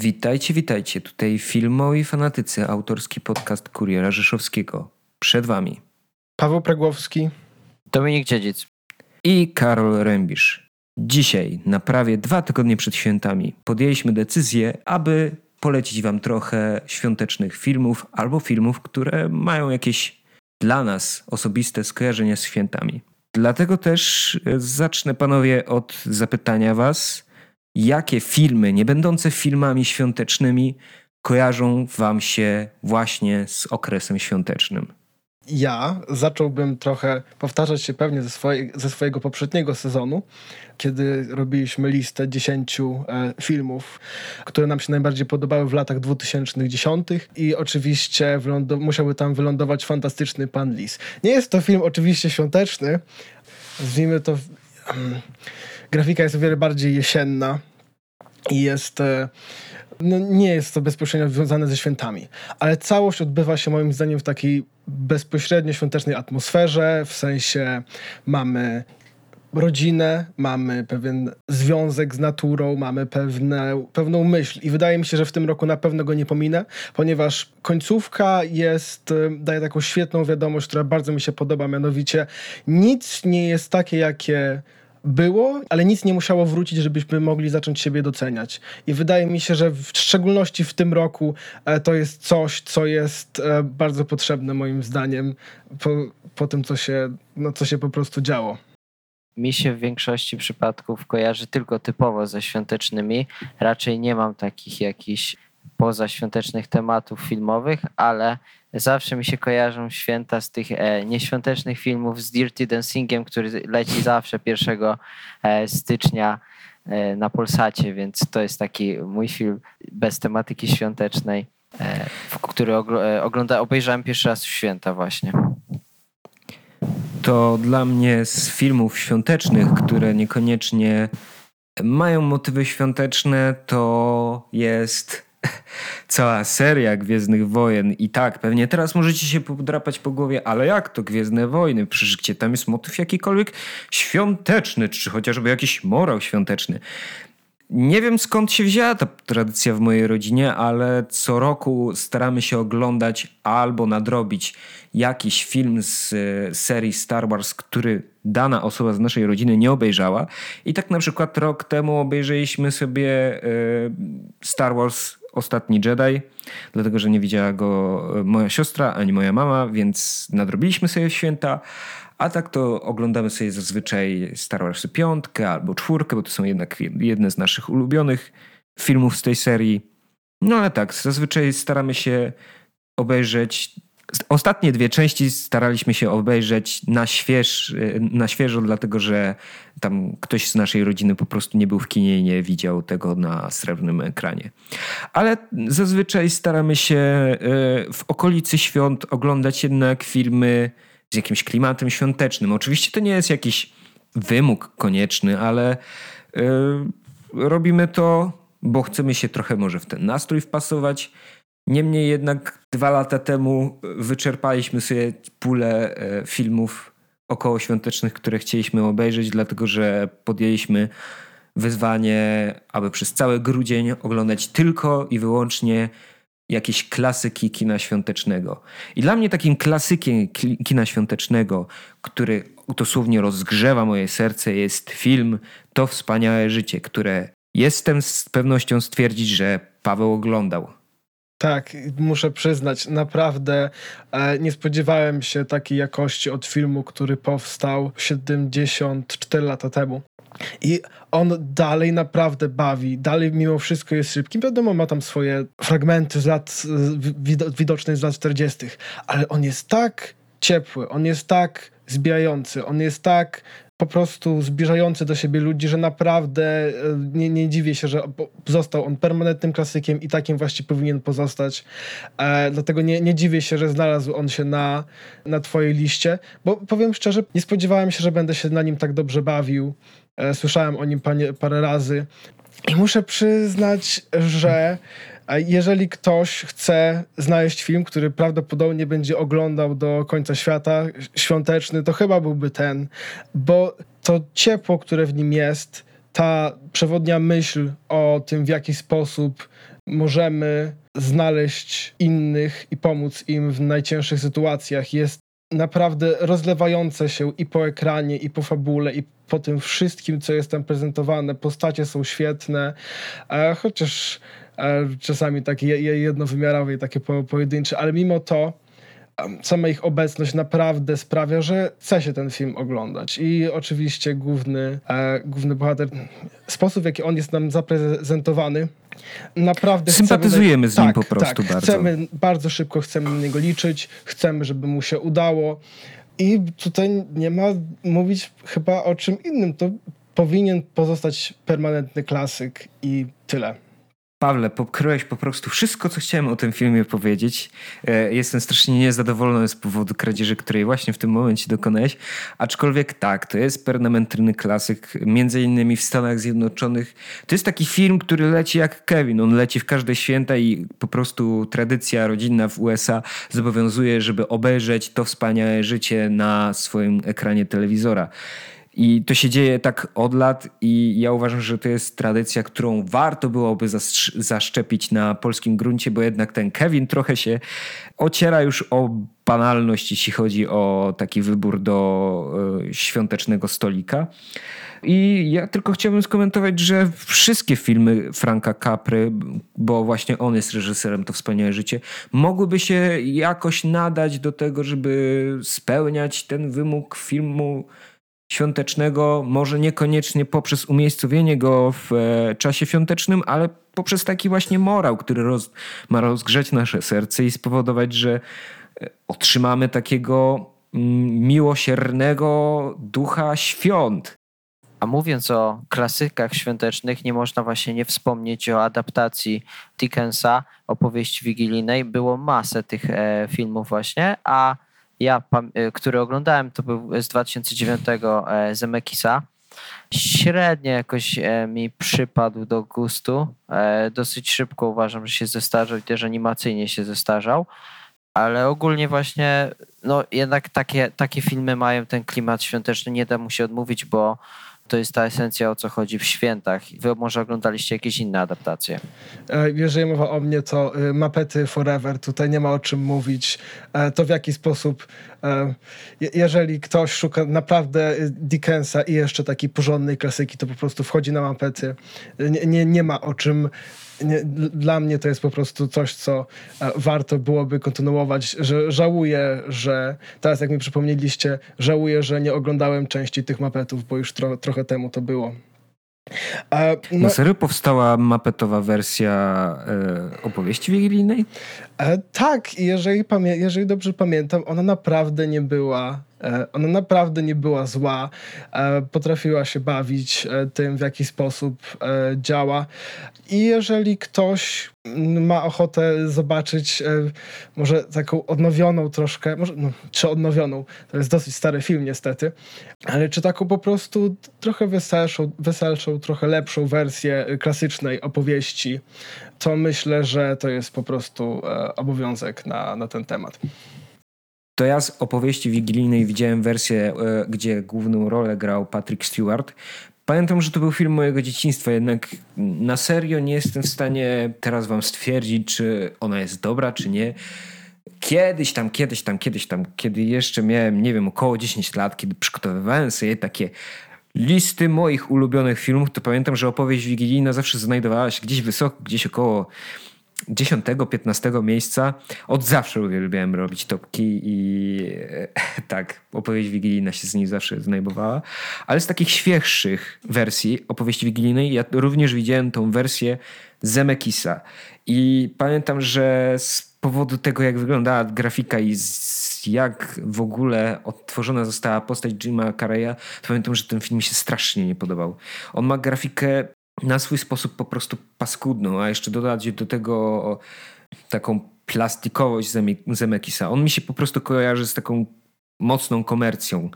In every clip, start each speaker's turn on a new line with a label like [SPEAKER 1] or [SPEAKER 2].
[SPEAKER 1] Witajcie, witajcie. Tutaj filmowi fanatycy, autorski podcast Kuriera Rzeszowskiego. Przed wami
[SPEAKER 2] Paweł Pregłowski,
[SPEAKER 3] Dominik Dziedzic
[SPEAKER 1] i Karol Rębisz. Dzisiaj, na prawie dwa tygodnie przed świętami, podjęliśmy decyzję, aby polecić wam trochę świątecznych filmów albo filmów, które mają jakieś dla nas osobiste skojarzenia z świętami. Dlatego też e, zacznę, panowie, od zapytania was, jakie filmy, nie będące filmami świątecznymi, kojarzą wam się właśnie z okresem świątecznym?
[SPEAKER 2] Ja zacząłbym trochę powtarzać się pewnie ze, swoje, ze swojego poprzedniego sezonu, kiedy robiliśmy listę 10 e, filmów, które nam się najbardziej podobały w latach 2010 i oczywiście musiałby tam wylądować fantastyczny Pan Lis. Nie jest to film oczywiście świąteczny, nazwijmy to... Um, grafika jest o wiele bardziej jesienna i jest... E, no, nie jest to bezpośrednio związane ze świętami, ale całość odbywa się moim zdaniem w takiej bezpośrednio świątecznej atmosferze, w sensie mamy rodzinę, mamy pewien związek z naturą, mamy pewne, pewną myśl i wydaje mi się, że w tym roku na pewno go nie pominę, ponieważ końcówka jest, daje taką świetną wiadomość, która bardzo mi się podoba, mianowicie nic nie jest takie, jakie było, ale nic nie musiało wrócić, żebyśmy mogli zacząć siebie doceniać. I wydaje mi się, że w szczególności w tym roku e, to jest coś, co jest e, bardzo potrzebne moim zdaniem po, po tym, co się, no, co się po prostu działo.
[SPEAKER 3] Mi się w większości przypadków kojarzy tylko typowo ze świątecznymi. Raczej nie mam takich jakichś pozaświątecznych tematów filmowych, ale zawsze mi się kojarzą święta z tych e, nieświątecznych filmów z Dirty Dancingiem, który leci zawsze 1 e, stycznia e, na Polsacie, więc to jest taki mój film bez tematyki świątecznej, e, który e, ogląda, obejrzałem pierwszy raz w święta właśnie.
[SPEAKER 1] To dla mnie z filmów świątecznych, które niekoniecznie mają motywy świąteczne, to jest cała seria Gwiezdnych Wojen i tak, pewnie teraz możecie się podrapać po głowie, ale jak to Gwiezdne Wojny? Przecież gdzie tam jest motyw jakikolwiek świąteczny, czy chociażby jakiś morał świąteczny. Nie wiem skąd się wzięła ta tradycja w mojej rodzinie, ale co roku staramy się oglądać albo nadrobić jakiś film z e, serii Star Wars, który dana osoba z naszej rodziny nie obejrzała. I tak na przykład rok temu obejrzeliśmy sobie e, Star Wars Ostatni Jedi, dlatego że nie widziała go e, moja siostra ani moja mama, więc nadrobiliśmy sobie święta. A tak to oglądamy sobie zazwyczaj Star Wars 5 albo 4, bo to są jednak jedne z naszych ulubionych filmów z tej serii. No ale tak, zazwyczaj staramy się obejrzeć. Ostatnie dwie części staraliśmy się obejrzeć na, śwież, na świeżo, dlatego że tam ktoś z naszej rodziny po prostu nie był w kinie i nie widział tego na srebrnym ekranie. Ale zazwyczaj staramy się e, w okolicy świąt oglądać jednak filmy z jakimś klimatem świątecznym. Oczywiście to nie jest jakiś wymóg konieczny, ale yy, robimy to, bo chcemy się trochę może w ten nastrój wpasować. Niemniej jednak dwa lata temu wyczerpaliśmy sobie pulę yy, filmów okołoświątecznych, które chcieliśmy obejrzeć, dlatego że podjęliśmy wyzwanie, aby przez cały grudzień oglądać tylko i wyłącznie jakieś klasyki kina świątecznego. I dla mnie takim klasykiem kina świątecznego, który dosłownie rozgrzewa moje serce, jest film To wspaniałe życie, które jestem z pewnością stwierdzić, że Paweł oglądał.
[SPEAKER 2] Tak, muszę przyznać, naprawdę e, nie spodziewałem się takiej jakości od filmu, który powstał 74 lata temu. I on dalej naprawdę bawi, dalej mimo wszystko jest szybki. Wiadomo, ma tam swoje fragmenty z lat, widoczne z lat 40., ale on jest tak ciepły, on jest tak zbijający, on jest tak po prostu zbliżający do siebie ludzi, że naprawdę e, nie, nie dziwię się, że został on permanentnym klasykiem i takim właśnie powinien pozostać. E, dlatego nie, nie dziwię się, że znalazł on się na, na twojej liście, bo powiem szczerze, nie spodziewałem się, że będę się na nim tak dobrze bawił. E, słyszałem o nim panie, parę razy. I muszę przyznać, że e, jeżeli ktoś chce znaleźć film, który prawdopodobnie będzie oglądał do końca świata, świąteczny, to chyba byłby ten, bo to ciepło, które w nim jest, ta przewodnia myśl o tym, w jaki sposób możemy znaleźć innych i pomóc im w najcięższych sytuacjach, jest naprawdę rozlewające się i po ekranie, i po fabule, i po tym wszystkim, co jest tam prezentowane. Postacie są świetne, e, chociaż e, czasami takie jednowymiarowe i takie pojedyncze, ale mimo to sama ich obecność naprawdę sprawia, że chce się ten film oglądać. I oczywiście główny, e, główny bohater, sposób w jaki on jest nam zaprezentowany, naprawdę
[SPEAKER 1] Sympatyzujemy
[SPEAKER 2] chcemy,
[SPEAKER 1] z nim
[SPEAKER 2] tak,
[SPEAKER 1] po prostu
[SPEAKER 2] tak,
[SPEAKER 1] bardzo.
[SPEAKER 2] Chcemy, bardzo szybko chcemy na niego liczyć, chcemy, żeby mu się udało. I tutaj nie ma mówić chyba o czym innym. To powinien pozostać permanentny klasyk i tyle.
[SPEAKER 1] Pawle, pokryłeś po prostu wszystko, co chciałem o tym filmie powiedzieć. E, jestem strasznie niezadowolony z powodu kradzieży, której właśnie w tym momencie dokonałeś. Aczkolwiek tak, to jest permanentny klasyk, między innymi w Stanach Zjednoczonych. To jest taki film, który leci jak Kevin. On leci w każde święta i po prostu tradycja rodzinna w USA zobowiązuje, żeby obejrzeć to wspaniałe życie na swoim ekranie telewizora. I to się dzieje tak od lat, i ja uważam, że to jest tradycja, którą warto byłoby zaszczepić na polskim gruncie, bo jednak ten Kevin trochę się ociera już o banalność, jeśli chodzi o taki wybór do y, świątecznego stolika. I ja tylko chciałbym skomentować, że wszystkie filmy Franka Capry, bo właśnie on jest reżyserem To Wspaniałe Życie, mogłyby się jakoś nadać do tego, żeby spełniać ten wymóg filmu świątecznego, może niekoniecznie poprzez umiejscowienie go w e, czasie świątecznym, ale poprzez taki właśnie morał, który roz, ma rozgrzeć nasze serce i spowodować, że e, otrzymamy takiego mm, miłosiernego ducha świąt.
[SPEAKER 3] A mówiąc o klasykach świątecznych, nie można właśnie nie wspomnieć o adaptacji Dickensa, opowieści wigilijnej. Było masę tych e, filmów właśnie, a ja, y, który oglądałem, to był z 2009 e, Zemekisa. Średnio jakoś e, mi przypadł do gustu. E, dosyć szybko uważam, że się zestarzał i też animacyjnie się zestarzał. Ale ogólnie właśnie, no jednak takie, takie filmy mają ten klimat świąteczny, nie da mu się odmówić, bo to jest ta esencja, o co chodzi w świętach. Wy może oglądaliście jakieś inne adaptacje?
[SPEAKER 2] E, jeżeli mowa o mnie, to y, Mapety Forever, tutaj nie ma o czym mówić. E, to w jaki sposób, e, jeżeli ktoś szuka naprawdę Dickensa i jeszcze takiej porządnej klasyki, to po prostu wchodzi na Mapety. Nie, nie, nie ma o czym nie, dla mnie to jest po prostu coś, co e, warto byłoby kontynuować. Że żałuję, że teraz jak mi przypomnieliście, żałuję, że nie oglądałem części tych mapetów, bo już tro, trochę temu to było.
[SPEAKER 1] E, no, Na serio powstała mapetowa wersja e, opowieści wigilijnej?
[SPEAKER 2] E, tak, jeżeli, jeżeli dobrze pamiętam, ona naprawdę nie była ona naprawdę nie była zła, e, potrafiła się bawić e, tym, w jaki sposób działa. I jeżeli ktoś ma ochotę zobaczyć może taką odnowioną troszkę, może, no, czy odnowioną, to jest dosyć stary film niestety, ale czy taką po prostu trochę weselszą, weselszą trochę lepszą wersję klasycznej opowieści, to myślę, że to jest po prostu obowiązek na, na ten temat.
[SPEAKER 1] To ja z opowieści wigilijnej widziałem wersję, e, gdzie główną rolę grał Patrick Stewart. Pamiętam, że to był film mojego dzieciństwa, jednak na serio nie jestem w stanie teraz wam stwierdzić, czy ona jest dobra, czy nie. Kiedyś tam, kiedyś tam, kiedyś tam, kiedy jeszcze miałem, nie wiem, około 10 lat, kiedy przygotowywałem sobie takie listy moich ulubionych filmów, to pamiętam, że opowieść wigilijna zawsze znajdowała się gdzieś wysoko, gdzieś około 10-15 miejsca. Od zawsze uwielbiałem robić topki i e, tak, opowieść wigilijna się z niej zawsze znajdowała. Ale z takich świeższych wersji opowieści wigilijnej ja również widziałem tą wersję Zemekisa. I pamiętam, że z powodu tego, jak wyglądała grafika i jak w ogóle odtworzona została postać Jima Carreya, to pamiętam, że ten film mi się strasznie nie podobał. On ma grafikę na swój sposób po prostu paskudną, a jeszcze dodać do tego taką plastikowość Zemekisa. On mi się po prostu kojarzy z taką mocną komercją.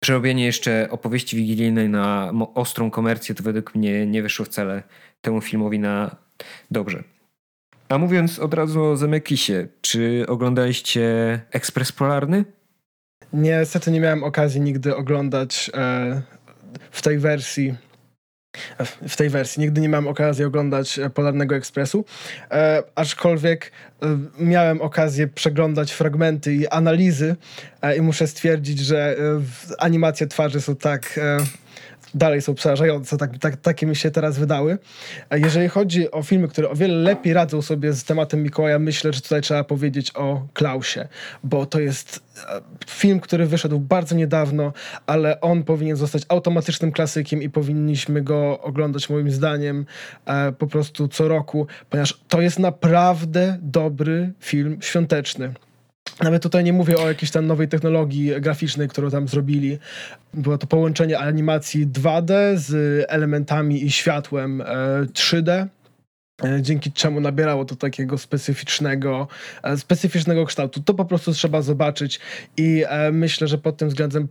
[SPEAKER 1] Przerobienie jeszcze opowieści wigilijnej na ostrą komercję to według mnie nie wyszło wcale temu filmowi na dobrze. A mówiąc od razu o Zemekisie, czy oglądaliście Ekspres Polarny?
[SPEAKER 2] Niestety nie miałem okazji nigdy oglądać e, w tej wersji w tej wersji. Nigdy nie miałem okazji oglądać e, Polarnego Ekspresu, e, aczkolwiek e, miałem okazję przeglądać fragmenty i analizy e, i muszę stwierdzić, że e, animacje twarzy są tak e, dalej są przerażające, tak, tak, takie mi się teraz wydały. Jeżeli chodzi o filmy, które o wiele lepiej radzą sobie z tematem Mikołaja, myślę, że tutaj trzeba powiedzieć o Klausie, bo to jest e, film, który wyszedł bardzo niedawno, ale on powinien zostać automatycznym klasykiem i powinniśmy go oglądać moim zdaniem e, po prostu co roku, ponieważ to jest naprawdę dobry film świąteczny. Nawet tutaj nie mówię o jakiejś tam nowej technologii graficznej, którą tam zrobili. Było to połączenie animacji 2D z elementami i światłem 3D e, e, dzięki czemu nabierało to takiego specyficznego, e, specyficznego kształtu. To po prostu trzeba zobaczyć i myślę, że pod tym względem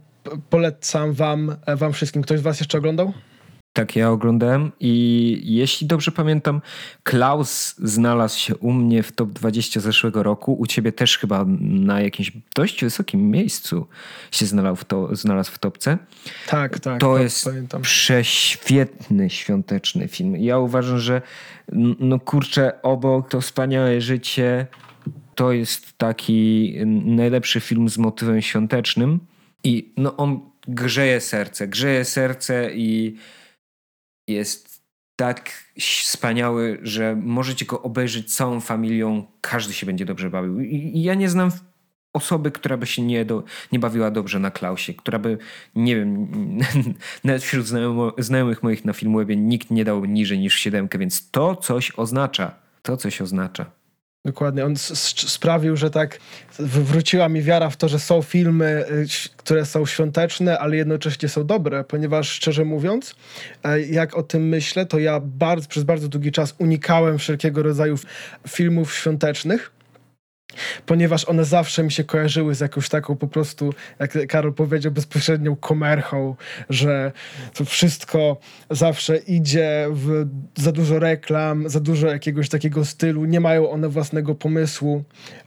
[SPEAKER 2] polecam wam, wam wszystkim. Ktoś z was jeszcze oglądał?
[SPEAKER 1] Tak, ja oglądałem i jeśli dobrze pamiętam, Klaus znalazł się u mnie w top 20 zeszłego roku. U ciebie też chyba na jakimś dość wysokim miejscu się znalazł w, to, znalazł w topce.
[SPEAKER 2] Tak, tak.
[SPEAKER 1] To jest pamiętam. prześwietny świąteczny film. Ja uważam, że no kurczę, obok to wspaniałe życie to jest taki najlepszy film z motywem świątecznym i no on grzeje serce, grzeje serce i jest tak wspaniały, że możecie go obejrzeć całą familią, każdy się będzie dobrze bawił. I, ja nie znam osoby, która by się nie, do, nie bawiła dobrze na Klausie, która by, nie wiem, nawet wśród znajomych moich na Filmwebie nikt nie dał niżej niż siedemkę, więc to coś oznacza. To coś oznacza.
[SPEAKER 2] Dokładnie. On sprawił, że tak wróciła mi wiara w to, że są filmy, y, które są świąteczne, ale jednocześnie są dobre, ponieważ szczerze mówiąc, e, jak o tym myślę, to ja bardzo, przez bardzo długi czas unikałem wszelkiego rodzaju filmów świątecznych ponieważ one zawsze mi się kojarzyły z jakąś taką po prostu, jak Karol powiedział, bezpośrednią komerchą, że to wszystko zawsze idzie w za dużo reklam, za dużo jakiegoś takiego stylu, nie mają one własnego pomysłu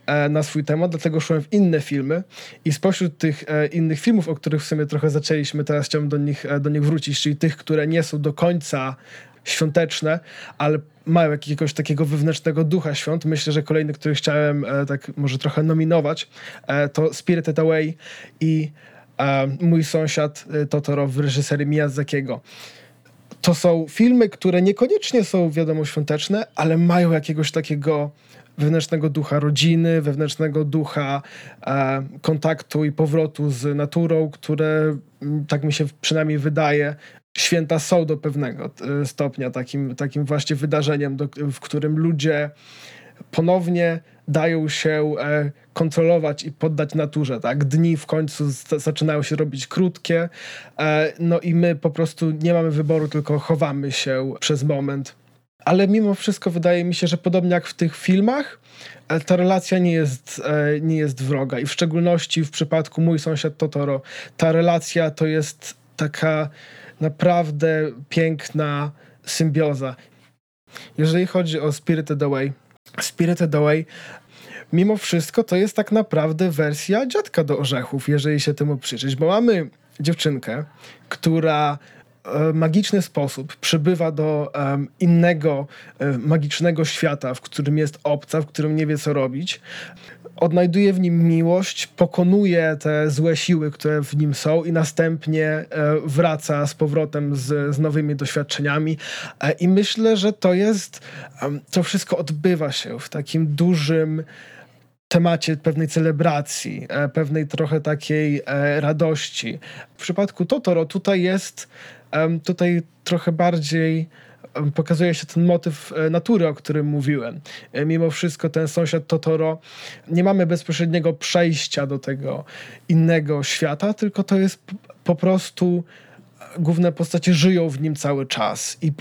[SPEAKER 2] e, na swój temat, dlatego szłem w inne filmy. I spośród tych e, innych filmów, o których w sumie trochę zaczęliśmy, teraz chciałbym do nich, e, do nich wrócić, czyli tych, które nie są do końca świąteczne, ale mają jakiegoś takiego wewnętrznego ducha świąt. Myślę, że kolejny, który chciałem e, tak może trochę nominować, e, to Spirited Away i e, Mój sąsiad e, Totoro w reżyserii Miyazakiego. To są filmy, które niekoniecznie są, wiadomo, świąteczne, ale mają jakiegoś takiego wewnętrznego ducha rodziny, wewnętrznego ducha e, kontaktu i powrotu z naturą, które, tak mi się przynajmniej wydaje, święta są do pewnego e, stopnia takim, takim właśnie wydarzeniem, do, w którym ludzie ponownie dają się e, kontrolować i poddać naturze. Tak? Dni w końcu zaczynają się robić krótkie, e, no i my po prostu nie mamy wyboru, tylko chowamy się przez moment. Ale mimo wszystko wydaje mi się, że podobnie jak w tych filmach, ta relacja nie jest, nie jest wroga. I w szczególności w przypadku Mój sąsiad Totoro, ta relacja to jest taka naprawdę piękna symbioza. Jeżeli chodzi o Spirited Away, Spirited Away mimo wszystko to jest tak naprawdę wersja dziadka do orzechów, jeżeli się temu przyjrzeć, bo mamy dziewczynkę, która w magiczny sposób przybywa do um, innego um, magicznego świata, w którym jest obca, w którym nie wie co robić odnajduje w nim miłość, pokonuje te złe siły, które w nim są i następnie e, wraca z powrotem z, z nowymi doświadczeniami. E, I myślę, że to jest, to wszystko odbywa się w takim dużym temacie pewnej celebracji, e, pewnej trochę takiej radości. W przypadku Totoro tutaj jest tutaj trochę bardziej pokazuje się ten motyw e, natury, o którym mówiłem. E, mimo wszystko ten sąsiad Totoro, nie mamy bezpośredniego przejścia do tego innego świata, tylko to jest po prostu główne postacie żyją w nim cały czas i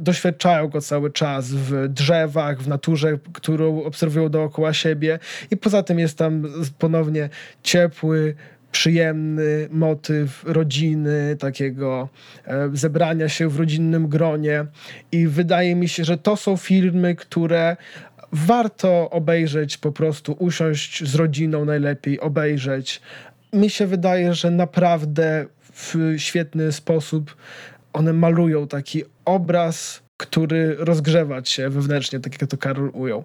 [SPEAKER 2] doświadczają go cały czas w drzewach, w naturze, którą obserwują dookoła siebie i poza tym jest tam ponownie ciepły, przyjemny motyw rodziny, takiego e, zebrania się w rodzinnym gronie. I wydaje mi się, że to są filmy, które warto obejrzeć, po prostu usiąść z rodziną najlepiej, obejrzeć. Mi się wydaje, że naprawdę w świetny sposób one malują taki obraz, który rozgrzewa cię wewnętrznie, tak jak to Karol ujął.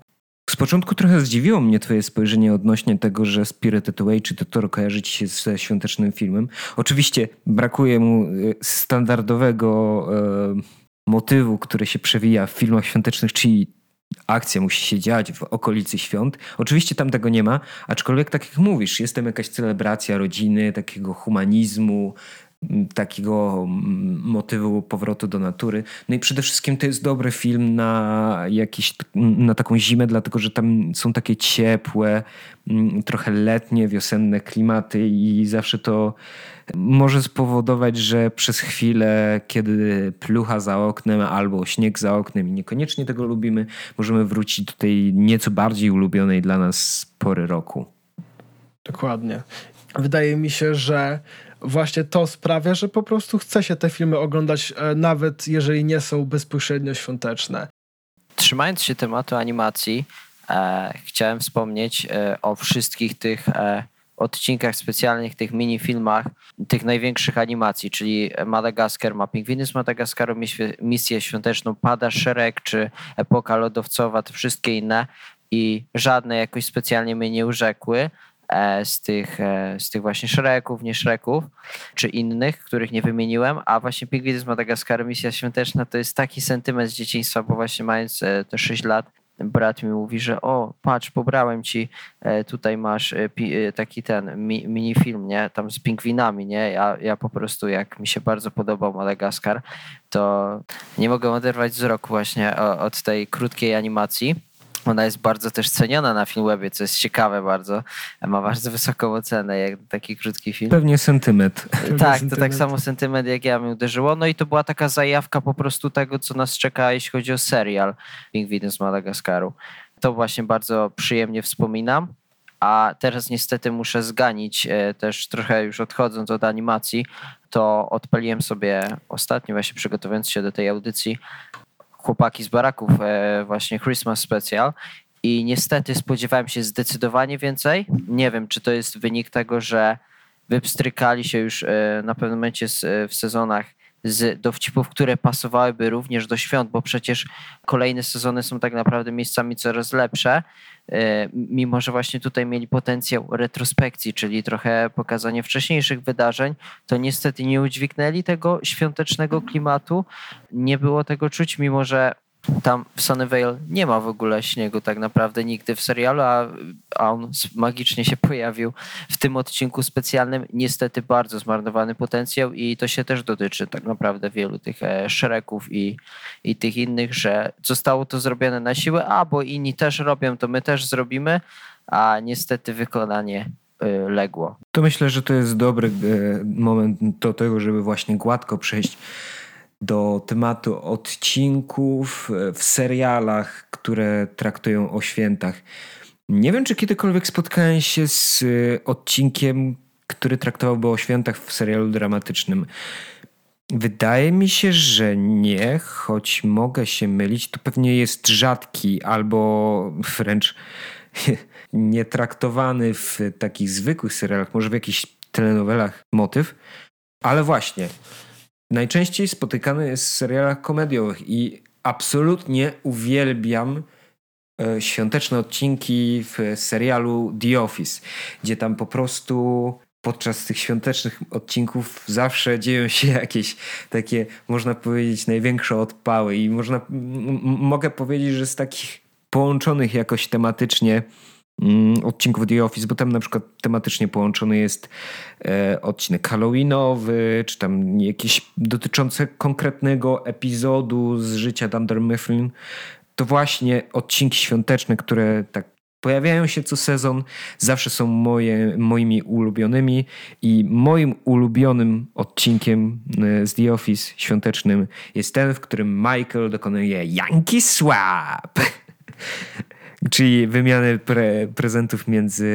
[SPEAKER 1] Z początku trochę zdziwiło mnie twoje spojrzenie odnośnie tego, że Spirited Away czy Totoro kojarzy ci się ze świątecznym filmem. Oczywiście brakuje mu e, standardowego e, motywu, który się przewija w filmach świątecznych, czyli akcja musi się dziać w okolicy świąt. Oczywiście tam tego nie ma, aczkolwiek tak jak mówisz, jest tam jakaś celebracja rodziny, takiego humanizmu, takiego motywu powrotu do natury. No i przede wszystkim to jest dobry film na jakiś, na taką zimę, dlatego że tam są takie ciepłe, trochę letnie, wiosenne klimaty i zawsze to może spowodować, że przez chwilę, kiedy plucha za oknem albo śnieg za oknem i niekoniecznie tego lubimy, możemy wrócić do tej nieco bardziej ulubionej dla nas pory roku.
[SPEAKER 2] Dokładnie. Wydaje mi się, że właśnie to sprawia, że po prostu chce się te filmy oglądać, e, nawet jeżeli nie są bezpośrednio świąteczne.
[SPEAKER 3] Trzymając się tematu animacji, e, chciałem wspomnieć e, o wszystkich tych e, odcinkach specjalnych, tych minifilmach, tych największych animacji, czyli Madagaskar ma Pingwiny z Madagaskaru, Misję Świąteczną, Pada Szereg, czy Epoka Lodowcowa, te wszystkie inne i żadne jakoś specjalnie mnie nie urzekły z tych, e, z tych właśnie Shreków, nie Shreków, czy innych, których nie wymieniłem, a właśnie Pingwiny z Madagaskaru, Misja Świąteczna to jest taki sentyment z dzieciństwa, bo właśnie mając e, te 6 lat, brat mi mówi, że o, patrz, pobrałem ci, e, tutaj masz e, e, taki ten mini film, nie, tam z pingwinami, nie, ja, ja po prostu jak mi się bardzo podobał Madagaskar, to nie mogę oderwać wzroku właśnie od tej krótkiej animacji ona jest bardzo też ceniona na Filmwebie, co jest ciekawe bardzo. Ma bardzo wysoką ocenę, jak taki krótki film.
[SPEAKER 1] Pewnie sentyment.
[SPEAKER 3] Tak, to tak samo sentyment, jak ja mi uderzyło. No i to była taka zajawka po prostu tego, co nas czeka, jeśli chodzi o serial Pingwiny z Madagaskaru. To właśnie bardzo przyjemnie wspominam. A teraz niestety muszę zganić, e, też trochę już odchodząc od animacji, to odpaliłem sobie ostatnio, właśnie przygotowując się do tej audycji, chłopaki z baraków e, właśnie Christmas Special i niestety spodziewałem się zdecydowanie więcej. Nie wiem, czy to jest wynik tego, że wypstrykali się już e, na pewnym momencie w sezonach z dowcipów, które pasowałyby również do świąt, bo przecież kolejne sezony są tak naprawdę miejscami coraz lepsze, e, mimo że właśnie tutaj mieli potencjał retrospekcji, czyli trochę pokazanie wcześniejszych wydarzeń, to niestety nie udźwignęli tego świątecznego klimatu, nie było tego czuć, mimo że tam w Sunnyvale nie ma w ogóle śniegu tak naprawdę nigdy w serialu, a, a on magicznie się pojawił w tym odcinku specjalnym. Niestety bardzo zmarnowany potencjał i to się też dotyczy tak naprawdę wielu tych e, szeregów i, i tych innych, że zostało to zrobione na siłę, a bo inni też robią, to my też zrobimy, a niestety wykonanie e, legło.
[SPEAKER 1] To myślę, że to jest dobry e, moment do tego, żeby właśnie gładko przejść do tematu odcinków e, w serialach, które traktują o świętach. Nie wiem, czy kiedykolwiek spotkałem się z e, odcinkiem, który traktowałby o świętach w serialu dramatycznym. Wydaje mi się, że nie, choć mogę się mylić. To pewnie jest rzadki albo wręcz nietraktowany w takich zwykłych serialach, może w jakichś telenowelach motyw. Ale właśnie, najczęściej spotykany jest w serialach komediowych i absolutnie uwielbiam e, świąteczne odcinki w serialu The Office, gdzie tam po prostu podczas tych świątecznych odcinków zawsze dzieją się jakieś takie, można powiedzieć, największe odpały i można, mogę powiedzieć, że z takich połączonych jakoś tematycznie odcinków The Office, bo tam na przykład tematycznie połączony jest e, odcinek Halloweenowy, czy tam jakieś dotyczące konkretnego epizodu z życia Dunder Mifflin. To właśnie odcinki świąteczne, które tak pojawiają się co sezon, zawsze są moje, moimi ulubionymi i moim ulubionym odcinkiem e, z The Office świątecznym jest ten, w którym Michael dokonuje Yankee Swap. Czyli wymiany pre, prezentów między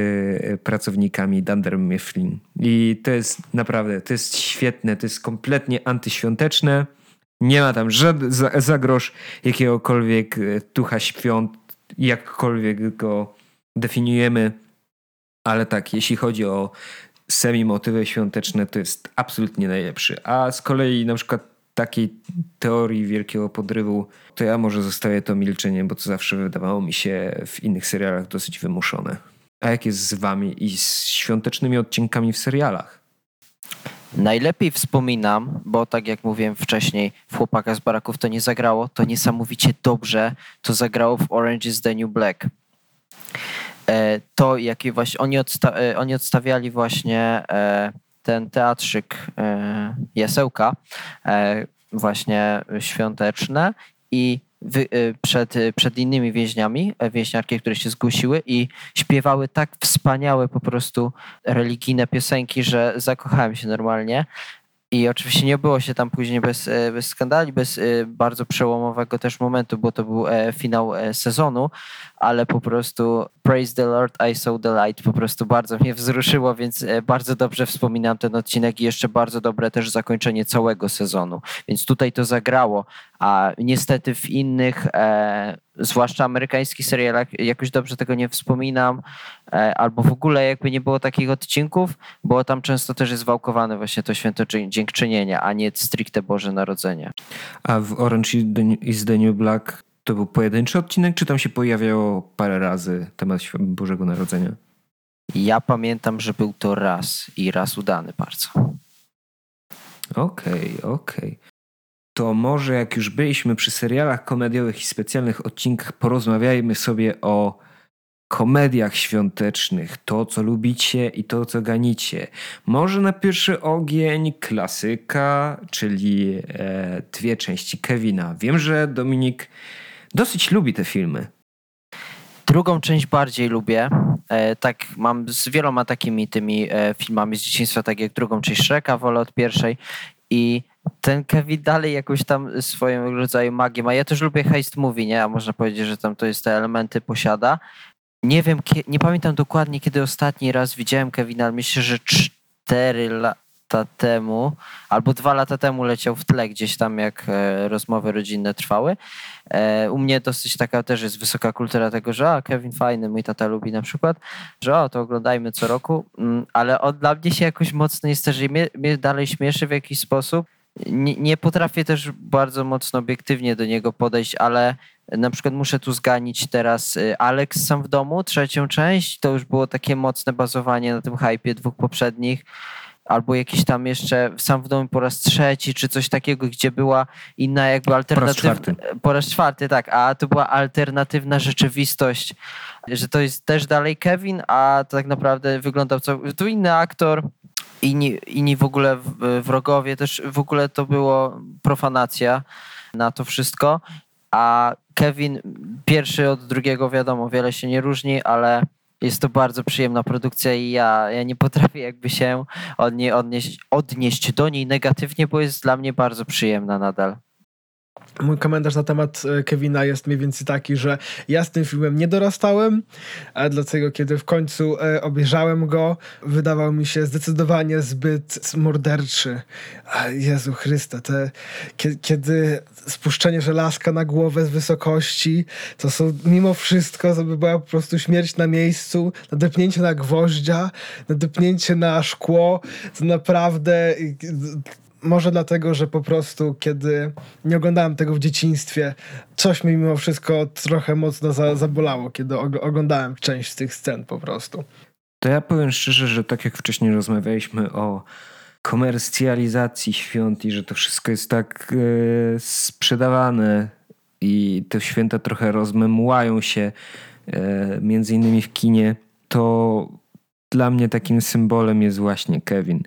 [SPEAKER 1] e, pracownikami Dunder Mifflin. I to jest naprawdę, to jest świetne, to jest kompletnie antyświąteczne. Nie ma tam żadnego za, jakiegokolwiek e, tucha świąt, jakkolwiek go definiujemy. Ale tak, jeśli chodzi o semi-motywy świąteczne, to jest absolutnie najlepszy. A z kolei na przykład takiej teorii wielkiego podrywu, to ja może zostawię to milczenie, bo to zawsze wydawało mi się w innych serialach dosyć wymuszone. A jak jest z wami i z świątecznymi odcinkami w serialach?
[SPEAKER 3] Najlepiej wspominam, bo tak jak mówiłem wcześniej, w Chłopaka z Baraków to nie zagrało, to niesamowicie dobrze to zagrało w Orange is the New Black. E, to, jakie właśnie oni, odsta e, oni odstawiali właśnie e, ten teatrzyk Jasełka, właśnie świąteczne i przed, przed innymi więźniami, więźniarki, które się zgłosiły i śpiewały tak wspaniałe po prostu religijne piosenki, że zakochałem się normalnie. I oczywiście nie było się tam później bez, e, bez skandali, bez e, bardzo przełomowego też momentu, bo to był e, finał sezonu, ale po prostu Praise the Lord, I saw the light po prostu bardzo mnie wzruszyło, więc bardzo dobrze wspominam ten odcinek i jeszcze bardzo dobre też zakończenie całego sezonu. Więc tutaj to zagrało, a niestety w innych zwłaszcza amerykańskich serialach, jakoś dobrze tego nie wspominam, e, albo w ogóle jakby nie było takich odcinków, bo tam często też jest wałkowane właśnie to święto dziękczynienia, a nie stricte Boże Narodzenie.
[SPEAKER 1] A w Orange is the New Black to był pojedynczy odcinek, czy tam się pojawiało parę razy temat Bożego Narodzenia?
[SPEAKER 3] Ja pamiętam, że był to raz i raz udany bardzo.
[SPEAKER 1] Okej, okay, okej. Okay to może jak już byliśmy przy serialach komediowych i specjalnych odcinkach, porozmawiajmy sobie o komediach świątecznych, to co lubicie i to co ganicie. Może na pierwszy ogień klasyka, czyli e, dwie części Kevina. Wiem, że Dominik dosyć lubi te filmy.
[SPEAKER 3] Drugą część bardziej lubię. E, tak mam z wieloma takimi tymi e, filmami z dzieciństwa, tak jak drugą część Shreka, wolę od pierwszej i ten Kevin dalej jakąś tam swoją rodzaju magię ma. Ja też lubię heist movie, nie? A można powiedzieć, że tam to jest te elementy posiada. Nie wiem, nie pamiętam dokładnie, kiedy ostatni raz widziałem Kevina, ale myślę, że cztery lata temu, albo dwa lata temu leciał w tle gdzieś tam, jak e, rozmowy rodzinne trwały. E, u mnie dosyć taka też jest wysoka kultura tego, że a, Kevin fajny, mój tata lubi na przykład, że o, to oglądajmy co roku, mm, ale od, dla mnie się jakoś mocno jest też, że mnie, mnie dalej śmieszy w jakiś sposób, nie, nie potrafię też bardzo mocno obiektywnie do niego podejść, ale na przykład muszę tu zganić teraz y, Alex sam w domu, trzecią część. To już było takie mocne bazowanie na tym hypie dwóch poprzednich. Albo jakiś tam jeszcze sam w domu po raz trzeci, czy coś takiego, gdzie była inna jakby alternatywna. Po raz czwarty. Po raz czwarty, tak. A to była alternatywna rzeczywistość, że to jest też dalej Kevin, a tak naprawdę wyglądał co. Tu inny aktor, inni, inni w ogóle wrogowie, też w ogóle to było profanacja na to wszystko. A Kevin pierwszy od drugiego wiadomo, wiele się nie różni, ale jest to bardzo przyjemna produkcja i ja, ja nie potrafię jakby się od niej odnieść, odnieść do niej negatywnie, bo jest dla mnie bardzo przyjemna nadal.
[SPEAKER 2] Mój komentarz na temat e, Kevina jest mniej więcej taki, że ja z tym filmem nie dorastałem, dlatego kiedy w końcu e, obejrzałem go, wydawał mi się zdecydowanie zbyt morderczy. Jezu Chryste, te, kiedy spuszczenie żelazka na głowę z wysokości, to są mimo wszystko, to by była po prostu śmierć na miejscu, nadepnięcie na gwoździa, nadepnięcie na szkło, to naprawdę może dlatego, że po prostu kiedy nie oglądałem tego w dzieciństwie, coś mi mimo wszystko trochę mocno za, zabolało, kiedy oglądałem część z tych scen po prostu.
[SPEAKER 1] To ja powiem szczerze, że tak jak wcześniej rozmawialiśmy o komercjalizacji świąt i że to wszystko jest tak e, sprzedawane i te święta trochę rozmemłają się e, między innymi w kinie, to dla mnie takim symbolem jest właśnie Kevin.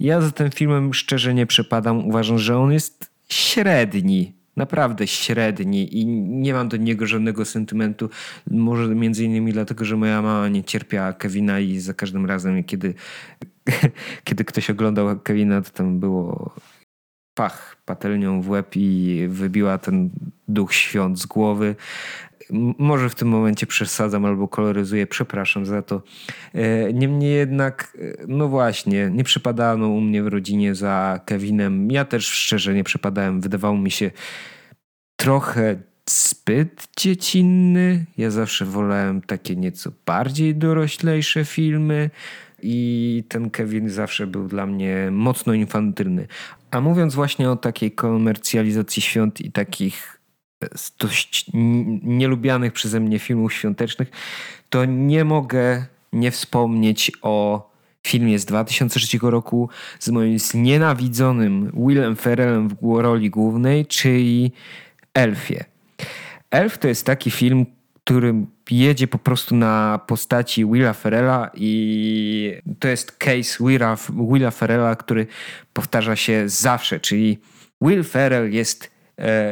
[SPEAKER 1] Ja za tym filmem szczerze nie przepadam. Uważam, że on jest średni. Naprawdę średni i nie mam do niego żadnego sentymentu. Może między innymi dlatego, że moja mama nie cierpiała Kevina i za każdym razem, kiedy, kiedy ktoś oglądał Kevina, to tam było pach patelnią w łeb i wybiła ten duch świąt z głowy może w tym momencie przesadzam albo koloryzuję, przepraszam za to. E, niemniej jednak, e, no właśnie, nie przypadano u mnie w rodzinie za Kevinem. Ja też szczerze nie przypadałem. Wydawało mi się trochę zbyt dziecinny. Ja zawsze wolałem takie nieco bardziej doroślejsze filmy. i ten Kevin zawsze był dla mnie mocno infantylny. A mówiąc właśnie o takiej komercjalizacji świąt i takich e, dość nielubianych przeze mnie filmów świątecznych, to nie mogę nie wspomnieć o filmie z 2003 roku z moim znienawidzonym Willem Ferrellem w roli głównej, czyli Elfie. Elf to jest taki film, który jedzie po prostu na postaci Willa Ferrella i to jest case Willa, Willa Ferrella, który powtarza się zawsze, czyli Will Ferrell jest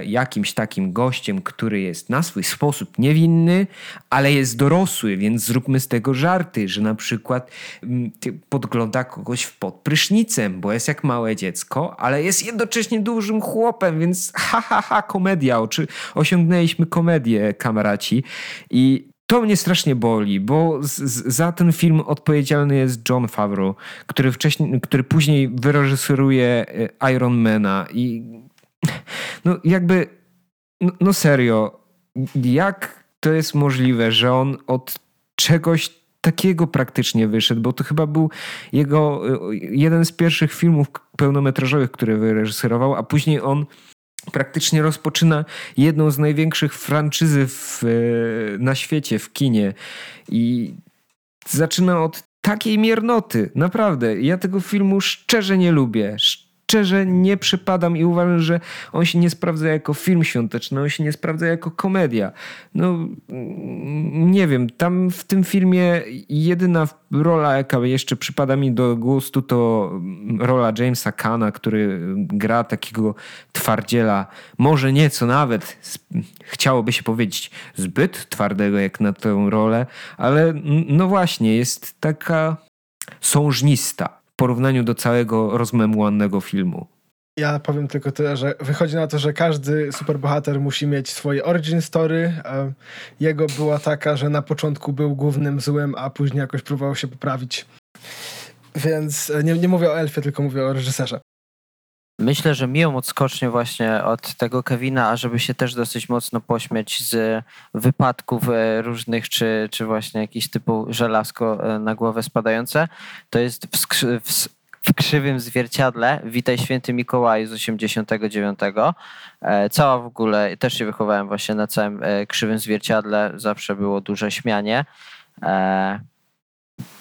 [SPEAKER 1] jakimś takim gościem, który jest na swój sposób niewinny, ale jest dorosły, więc zróbmy z tego żarty, że na przykład mm, podgląda kogoś pod prysznicem, bo jest jak małe dziecko, ale jest jednocześnie dużym chłopem, więc ha, ha, ha, komedia. Oczy, osiągnęliśmy komedię, kameraci. I to mnie strasznie boli, bo z, z, za ten film odpowiedzialny jest John Favreau, który, wcześniej, który później wyreżyseruje e, Ironmana i no jakby, no, no serio, jak to jest możliwe, że on od czegoś takiego praktycznie wyszedł, bo to chyba był jego jeden z pierwszych filmów pełnometrażowych, które wyreżyserował, a później on praktycznie rozpoczyna jedną z największych franczyzy w, na świecie, w kinie. I zaczyna od takiej miernoty, naprawdę. Ja tego filmu szczerze nie lubię szczerze nie przypadam i uważam, że on się nie sprawdza jako film świąteczny, on się nie sprawdza jako komedia. No mm, nie wiem, tam w tym filmie jedyna rola, jaka jeszcze przypada mi do gustu, to rola Jamesa Kana, który gra takiego twardziela, może nieco nawet, chciałoby się powiedzieć, zbyt twardego jak na tę rolę, ale no właśnie, jest taka sążnista porównaniu do całego rozmemłanego filmu.
[SPEAKER 2] Ja powiem tylko tyle, że wychodzi na to, że każdy superbohater musi mieć swoje origin story. Jego była taka, że na początku był głównym złym, a później jakoś próbował się poprawić. Więc nie, nie mówię o Elfie, tylko mówię o reżyserze.
[SPEAKER 3] Myślę, że miją odskocznie właśnie od tego Kevina, ażeby się też dosyć mocno pośmiać z wypadków e, różnych, czy, czy właśnie jakiś typu żelazko e, na głowę spadające, to jest w, w, w krzywym zwierciadle. Witaj Święty Mikołaju z 89. E, cała w ogóle, też się wychowałem właśnie na całym krzywym zwierciadle, zawsze było duże śmianie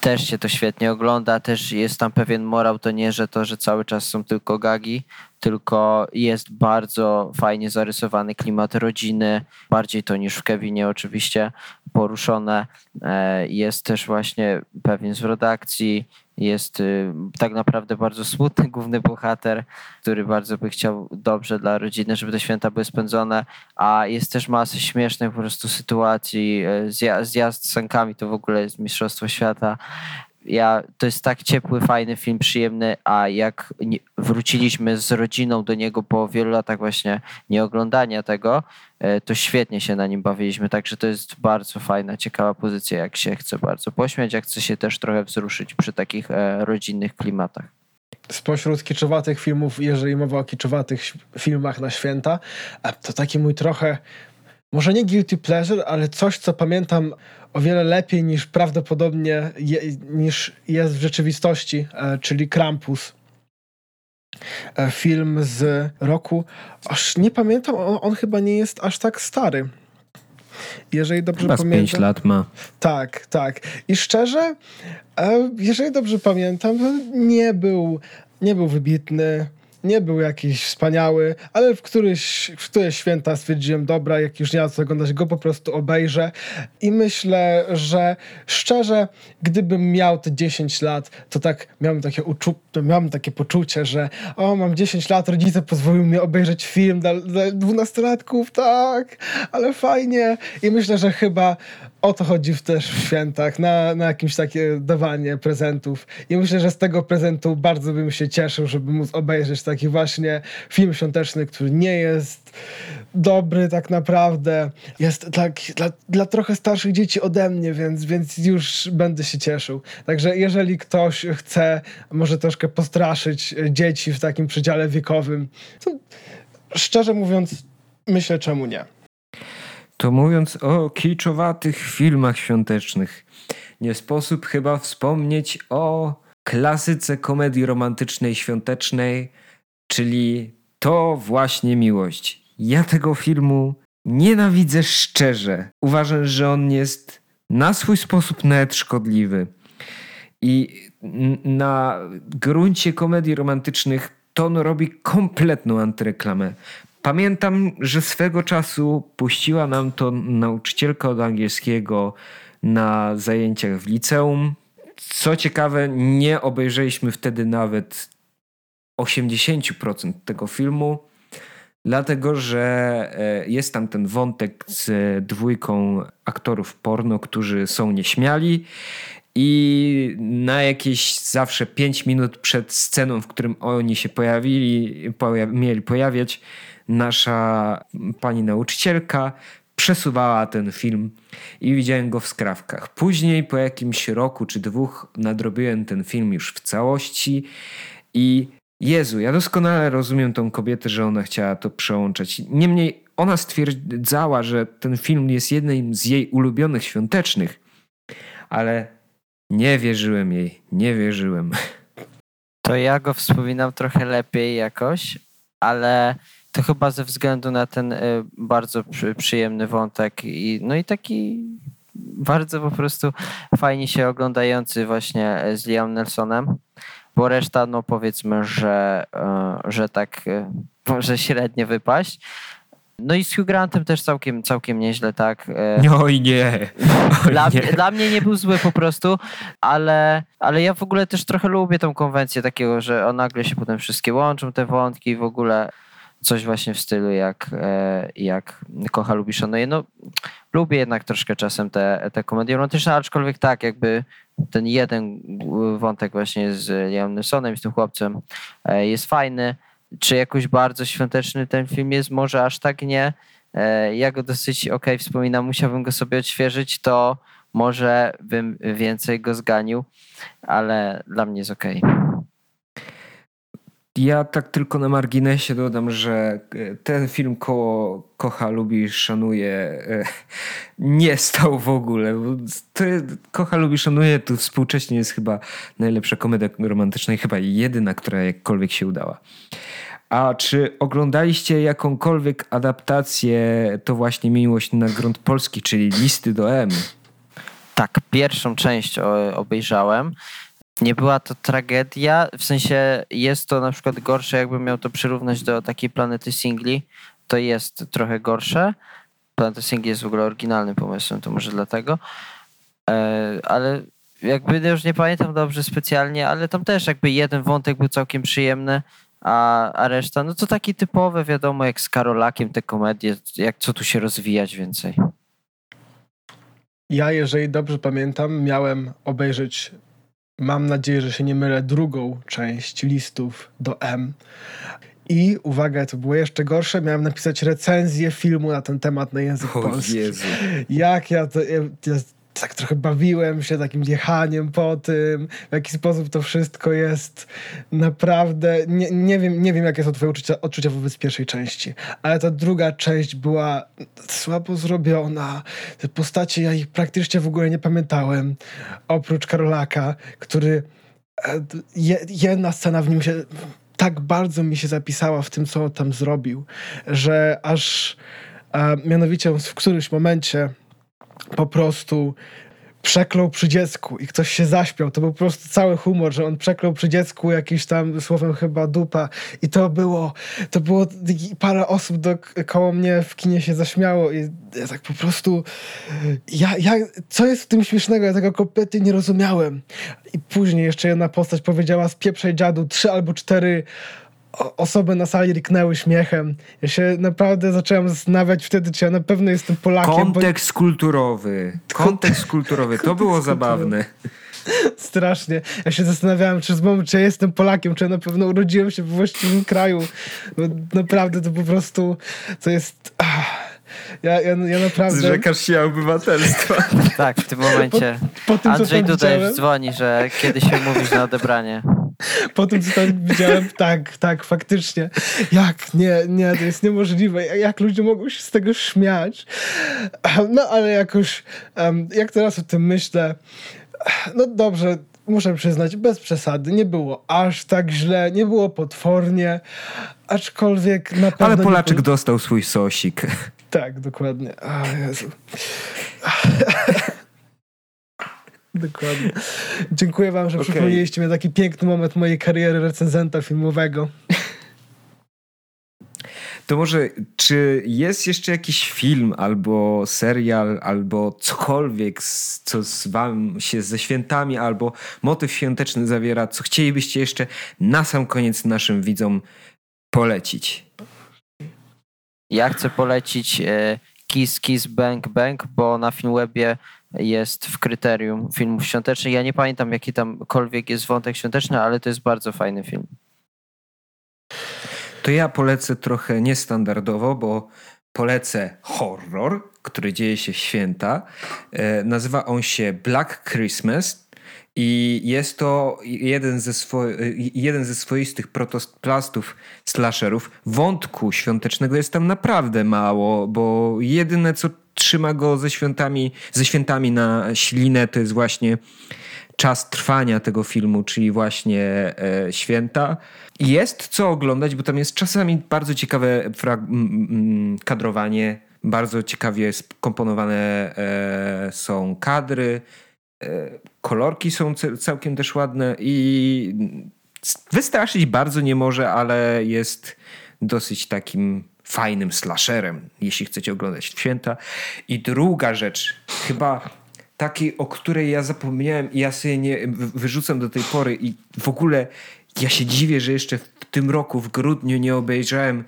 [SPEAKER 3] też się to świetnie ogląda, też jest tam pewien morał, to nie, że to, że cały czas są tylko gagi, tylko jest bardzo fajnie zarysowany klimat rodziny, bardziej to niż w Kevinie oczywiście poruszone. E, jest też właśnie pewien zwrot akcji, jest y, tak naprawdę bardzo smutny główny bohater, który bardzo by chciał dobrze dla rodziny, żeby te święta były spędzone, a jest też masę śmiesznych po prostu sytuacji. E, zjazd z sankami to w ogóle jest Mistrzostwo Świata ja, to jest tak ciepły, fajny film, przyjemny, a jak wróciliśmy z rodziną do niego po wielu latach właśnie nieoglądania tego, e, to świetnie się na nim bawiliśmy, także to jest bardzo fajna, ciekawa pozycja, jak się chce bardzo pośmiać, jak chce się też trochę wzruszyć przy takich e, rodzinnych klimatach.
[SPEAKER 2] Spośród kiczowatych filmów, jeżeli mowa o kiczowatych filmach na święta, to taki mój trochę, może nie guilty pleasure, ale coś, co pamiętam o wiele lepiej niż prawdopodobnie je, niż jest w rzeczywistości, e, czyli Krampus. E, film z roku, aż nie pamiętam, on, on, chyba nie jest aż tak stary. Jeżeli dobrze
[SPEAKER 1] chyba
[SPEAKER 2] pamiętam.
[SPEAKER 1] 5 lat ma.
[SPEAKER 2] Tak, tak. I szczerze, e, jeżeli dobrze pamiętam, nie był, nie był wybitny nie był jakiś wspaniały, ale w któryś, w któreś święta stwierdziłem, dobra, jak już nie ma co oglądać, go po prostu obejrzę. I myślę, że szczerze, gdybym miał te 10 lat, to tak miałem takie, uczu- miałem takie poczucie, że o, mam 10 lat, rodzice pozwoliły mi obejrzeć film dla, dla 12-latków, tak, ale fajnie. I myślę, że chyba o to chodzi też w świętach, na, na jakimś takie dawanie prezentów. I myślę, że z tego prezentu bardzo bym się cieszył, żeby móc obejrzeć taki właśnie film świąteczny, który nie jest dobry tak naprawdę. Jest dla, dla, dla trochę starszych dzieci ode mnie, więc, więc już będę się cieszył. Także jeżeli ktoś chce może troszkę postraszyć dzieci w takim przedziale wiekowym, to szczerze mówiąc, myślę czemu nie
[SPEAKER 1] to mówiąc o kiczowatych filmach świątecznych, nie sposób chyba wspomnieć o klasyce komedii romantycznej świątecznej, czyli to właśnie miłość. Ja tego filmu nienawidzę szczerze. Uważam, że on jest na swój sposób nawet szkodliwy. I na gruncie komedii romantycznych to on robi kompletną antyreklamę. Pamiętam, że swego czasu puściła nam to nauczycielka od angielskiego na zajęciach w liceum. Co ciekawe, nie obejrzeliśmy wtedy nawet 80% tego filmu, dlatego że e, jest tam ten wątek z dwójką aktorów porno, którzy są nieśmiali i na jakieś zawsze 5 minut przed sceną, w którym oni się pojawili, poja mieli pojawiać, nasza pani nauczycielka przesuwała ten film i widziałem go w skrawkach. Później, po jakimś roku czy dwóch, nadrobiłem ten film już w całości i Jezu, ja doskonale rozumiem tą kobietę, że ona chciała to przełączać. Niemniej ona stwierdzała, że ten film jest jednym z jej ulubionych świątecznych, ale nie wierzyłem jej, nie wierzyłem.
[SPEAKER 3] To ja go wspominam trochę lepiej jakoś, ale to chyba ze względu na ten y, bardzo przy, przyjemny wątek i no i taki bardzo po prostu fajnie się oglądający właśnie z Liam Nelsonem, bo reszta no powiedzmy, że, y, że tak y, może średnio wypaść. No i z Hugh Grantem też całkiem, całkiem nieźle, tak.
[SPEAKER 1] Oj nie.
[SPEAKER 3] Oj dla, nie. dla mnie nie był zły po prostu, ale, ale ja w ogóle też trochę lubię tą konwencję takiego, że o nagle się potem wszystkie łączą, te wątki i w ogóle coś właśnie w stylu jak, e, jak Kocha, Lubi, Szanuje. No, lubię jednak troszkę czasem te, te komedie romantyczne, aczkolwiek tak, jakby ten jeden wątek właśnie z Liam Neesonem, z tym chłopcem e, jest fajny. Czy jakoś bardzo świąteczny ten film jest? Może aż tak nie. E, ja go dosyć ok wspominam, musiałbym go sobie odświeżyć, to może bym więcej go zganił, ale dla mnie jest ok.
[SPEAKER 1] Ja tak tylko na marginesie dodam, że e, ten film koło kocha, lubi, szanuje e, nie stał w ogóle. To, kocha, lubi, szanuje to współcześnie jest chyba najlepsza komedia romantyczna i chyba jedyna, która jakkolwiek się udała. A czy oglądaliście jakąkolwiek adaptację to właśnie Miłość na grunt polski, czyli Listy do M?
[SPEAKER 3] Tak, pierwszą część obejrzałem. Nie była to tragedia, w sensie jest to na przykład gorsze, jakbym miał to przyrównać do takiej planety singli, to jest trochę gorsze. Planeta singli jest w ogóle oryginalnym pomysłem, to może dlatego. E, ale jakby już nie pamiętam dobrze specjalnie, ale tam też jakby jeden wątek był całkiem przyjemny, a, a reszta, no to takie typowe, wiadomo, jak z Karolakiem te komedie, jak co tu się rozwijać więcej.
[SPEAKER 2] Ja, jeżeli dobrze pamiętam, miałem obejrzeć mam nadzieję, że się nie mylę, drugą część listów do M. I uwaga, to było jeszcze gorsze, miałem napisać recenzję filmu na ten temat na język
[SPEAKER 1] o
[SPEAKER 2] polski.
[SPEAKER 1] Jezu.
[SPEAKER 2] Jak ja to. Ja, ja tak trochę bawiłem się takim jechaniem po tym, w jaki sposób to wszystko jest naprawdę, nie, nie, wiem, nie wiem jakie są twoje uczucia, odczucia wobec pierwszej części, ale ta druga część była słabo zrobiona, te postacie ja ich praktycznie w ogóle nie pamiętałem, oprócz Karolaka, który e, jedna scena w nim się tak bardzo mi się zapisała w tym, co on tam zrobił, że aż a mianowicie w którymś momencie po prostu przeklął przy dziecku i ktoś się zaśpiał. To był po prostu cały humor, że on przeklął przy dziecku jakiś tam słowem chyba dupa i to było, to było parę osób do, koło mnie w kinie się zaśmiało i ja tak po prostu ja, ja, co jest w tym śmiesznego? Ja tego kompletnie nie rozumiałem. I później jeszcze jedna postać powiedziała z pieprzej dziadu trzy albo cztery osoby na sali ryknęły śmiechem. Ja się naprawdę zacząłem zastanawiać wtedy, czy ja na pewno jestem Polakiem.
[SPEAKER 1] Kontekst bo... kulturowy. Kontekst kulturowy. To było zabawne.
[SPEAKER 2] Strasznie. Ja się zastanawiałem, czy, czy ja jestem Polakiem, czy ja na pewno urodziłem się w właściwym kraju. No, naprawdę to po prostu to jest... Ja, ja, ja naprawdę...
[SPEAKER 1] Zrzekasz się obywatelstwa.
[SPEAKER 3] tak, w tym momencie. Po, po tym, Andrzej dzwoni, że kiedy się mówisz na odebranie.
[SPEAKER 2] Po tym, co tam widziałem, tak, tak, faktycznie. Jak? Nie, nie, to jest niemożliwe. Jak ludzie mogą się z tego śmiać? No, ale jakoś, jak teraz o tym myślę, no dobrze, muszę przyznać, bez przesady, nie było aż tak źle, nie było potwornie, aczkolwiek na pewno...
[SPEAKER 1] Ale Polaczek dostał swój sosik.
[SPEAKER 2] Tak, dokładnie. O Jezu. Dokładnie. Dziękuję wam, że okay. przypomnieliście mi taki piękny moment mojej kariery recenzenta filmowego.
[SPEAKER 1] To może, czy jest jeszcze jakiś film, albo serial, albo cokolwiek, co z wam się ze świętami, albo motyw świąteczny zawiera, co chcielibyście jeszcze na sam koniec naszym widzom polecić?
[SPEAKER 3] Ja chcę polecić e, Kiss Kiss Bang Bang, bo na Filmwebie jest w kryterium filmów świątecznych. Ja nie pamiętam, jaki tamkolwiek jest wątek świąteczny, ale to jest bardzo fajny film.
[SPEAKER 1] To ja polecę trochę niestandardowo, bo polecę horror, który dzieje się w święta. E, nazywa on się Black Christmas i jest to jeden ze, swo jeden ze swoistych protoplastów slasherów. Wątku świątecznego jest tam naprawdę mało, bo jedyne co trzyma go ze świętami, ze świętami na ślinę. To jest właśnie czas trwania tego filmu, czyli właśnie e, święta. Jest co oglądać, bo tam jest czasami bardzo ciekawe kadrowanie, bardzo ciekawie skomponowane e, są kadry, e, kolorki są całkiem też ładne i wystraszyć bardzo nie może, ale jest dosyć takim fajnym slasherem, jeśli chcecie oglądać święta. I druga rzecz, chyba takiej, o której ja zapomniałem i ja sobie nie wyrzucam do tej pory i w ogóle ja się dziwię, że jeszcze w tym roku, w grudniu nie obejrzałem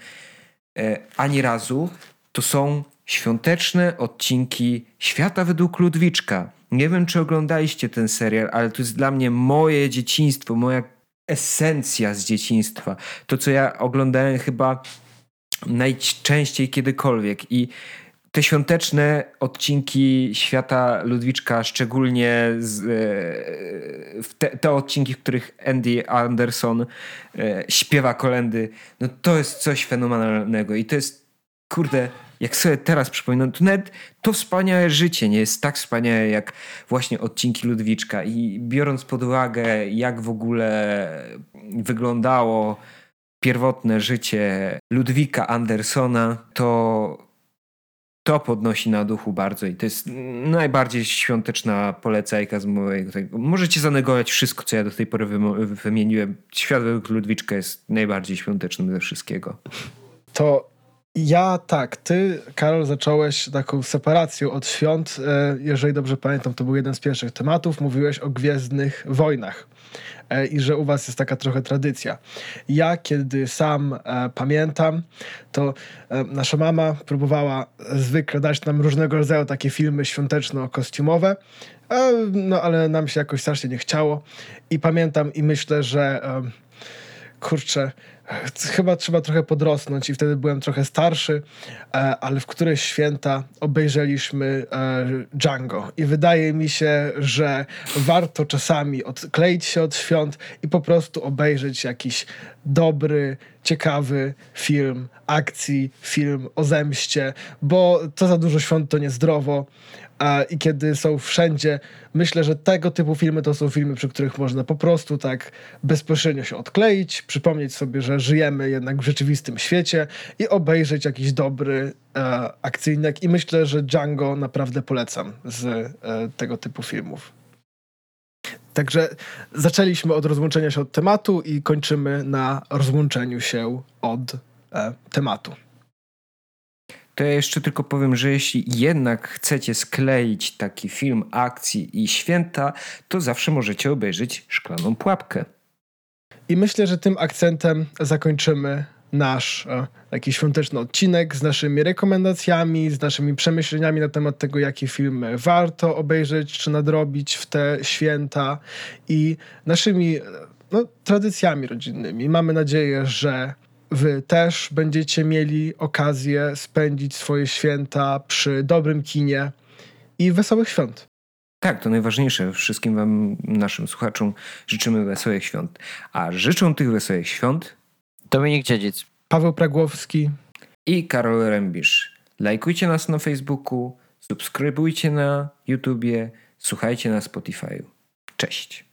[SPEAKER 1] e, ani razu, to są świąteczne odcinki Świata według Ludwiczka. Nie wiem, czy oglądaliście ten serial, ale to jest dla mnie moje dzieciństwo, moja esencja z dzieciństwa. To, co ja oglądałem chyba najczęściej kiedykolwiek. I te świąteczne odcinki świata Ludwiczka, szczególnie z, e, te, te, odcinki, w których Andy Anderson e, śpiewa kolendy, no to jest coś fenomenalnego. I to jest, kurde, jak sobie teraz przypominam, to nawet to wspaniałe życie nie jest tak wspaniałe jak właśnie odcinki Ludwiczka. I biorąc pod uwagę, jak w ogóle wyglądało pierwotne życie Ludwika Andersona, to to podnosi na duchu bardzo i to jest najbardziej świąteczna polecajka z mojego tego. Możecie zanegować wszystko, co ja do tej pory wymieniłem. Świat według Ludwiczka jest najbardziej świątecznym ze wszystkiego.
[SPEAKER 2] To ja tak, ty, Karol, zacząłeś taką separacją od świąt. E, jeżeli dobrze pamiętam, to był jeden z pierwszych tematów. Mówiłeś o Gwiezdnych Wojnach. E, i że u was jest taka trochę tradycja. Ja, kiedy sam e, pamiętam, to e, nasza mama próbowała zwykle dać nam różnego rodzaju takie filmy świąteczno-kostiumowe, no ale nam się jakoś strasznie nie chciało i pamiętam i myślę, że kurczę, chyba trzeba trochę podrosnąć i wtedy byłem trochę starszy, e, ale w któreś święta obejrzeliśmy e, Django. I wydaje mi się, że warto czasami odkleić się od świąt i po prostu obejrzeć jakiś dobry, ciekawy film akcji, film o zemście, bo co za dużo świąt to niezdrowo, i kiedy są wszędzie, myślę, że tego typu filmy to są filmy, przy których można po prostu tak bezpośrednio się odkleić, przypomnieć sobie, że żyjemy jednak w rzeczywistym świecie i obejrzeć jakiś dobry e, akcyjnek. I myślę, że Django naprawdę polecam z e, tego typu filmów. Także zaczęliśmy od rozłączenia się od tematu i kończymy na rozłączeniu się od e, tematu
[SPEAKER 1] to ja jeszcze tylko powiem, że jeśli jednak chcecie skleić taki film akcji i święta, to zawsze możecie obejrzeć Szklaną Pułapkę.
[SPEAKER 2] I myślę, że tym akcentem zakończymy nasz e, taki świąteczny odcinek z naszymi rekomendacjami, z naszymi przemyśleniami na temat tego, jakie filmy warto obejrzeć czy nadrobić w te święta i naszymi no, tradycjami rodzinnymi. Mamy nadzieję, że wy też będziecie mieli okazję spędzić swoje święta przy dobrym kinie i wesołych świąt.
[SPEAKER 1] Tak, to najważniejsze. Wszystkim wam, naszym słuchaczom życzymy wesołych świąt. A życzą tych wesołych świąt
[SPEAKER 3] Dominik Dziedzic,
[SPEAKER 2] Paweł Pragłowski
[SPEAKER 1] i Karol Rębisz. Lajkujcie nas na Facebooku, subskrybujcie na YouTubie, słuchajcie na Spotify'u. Cześć.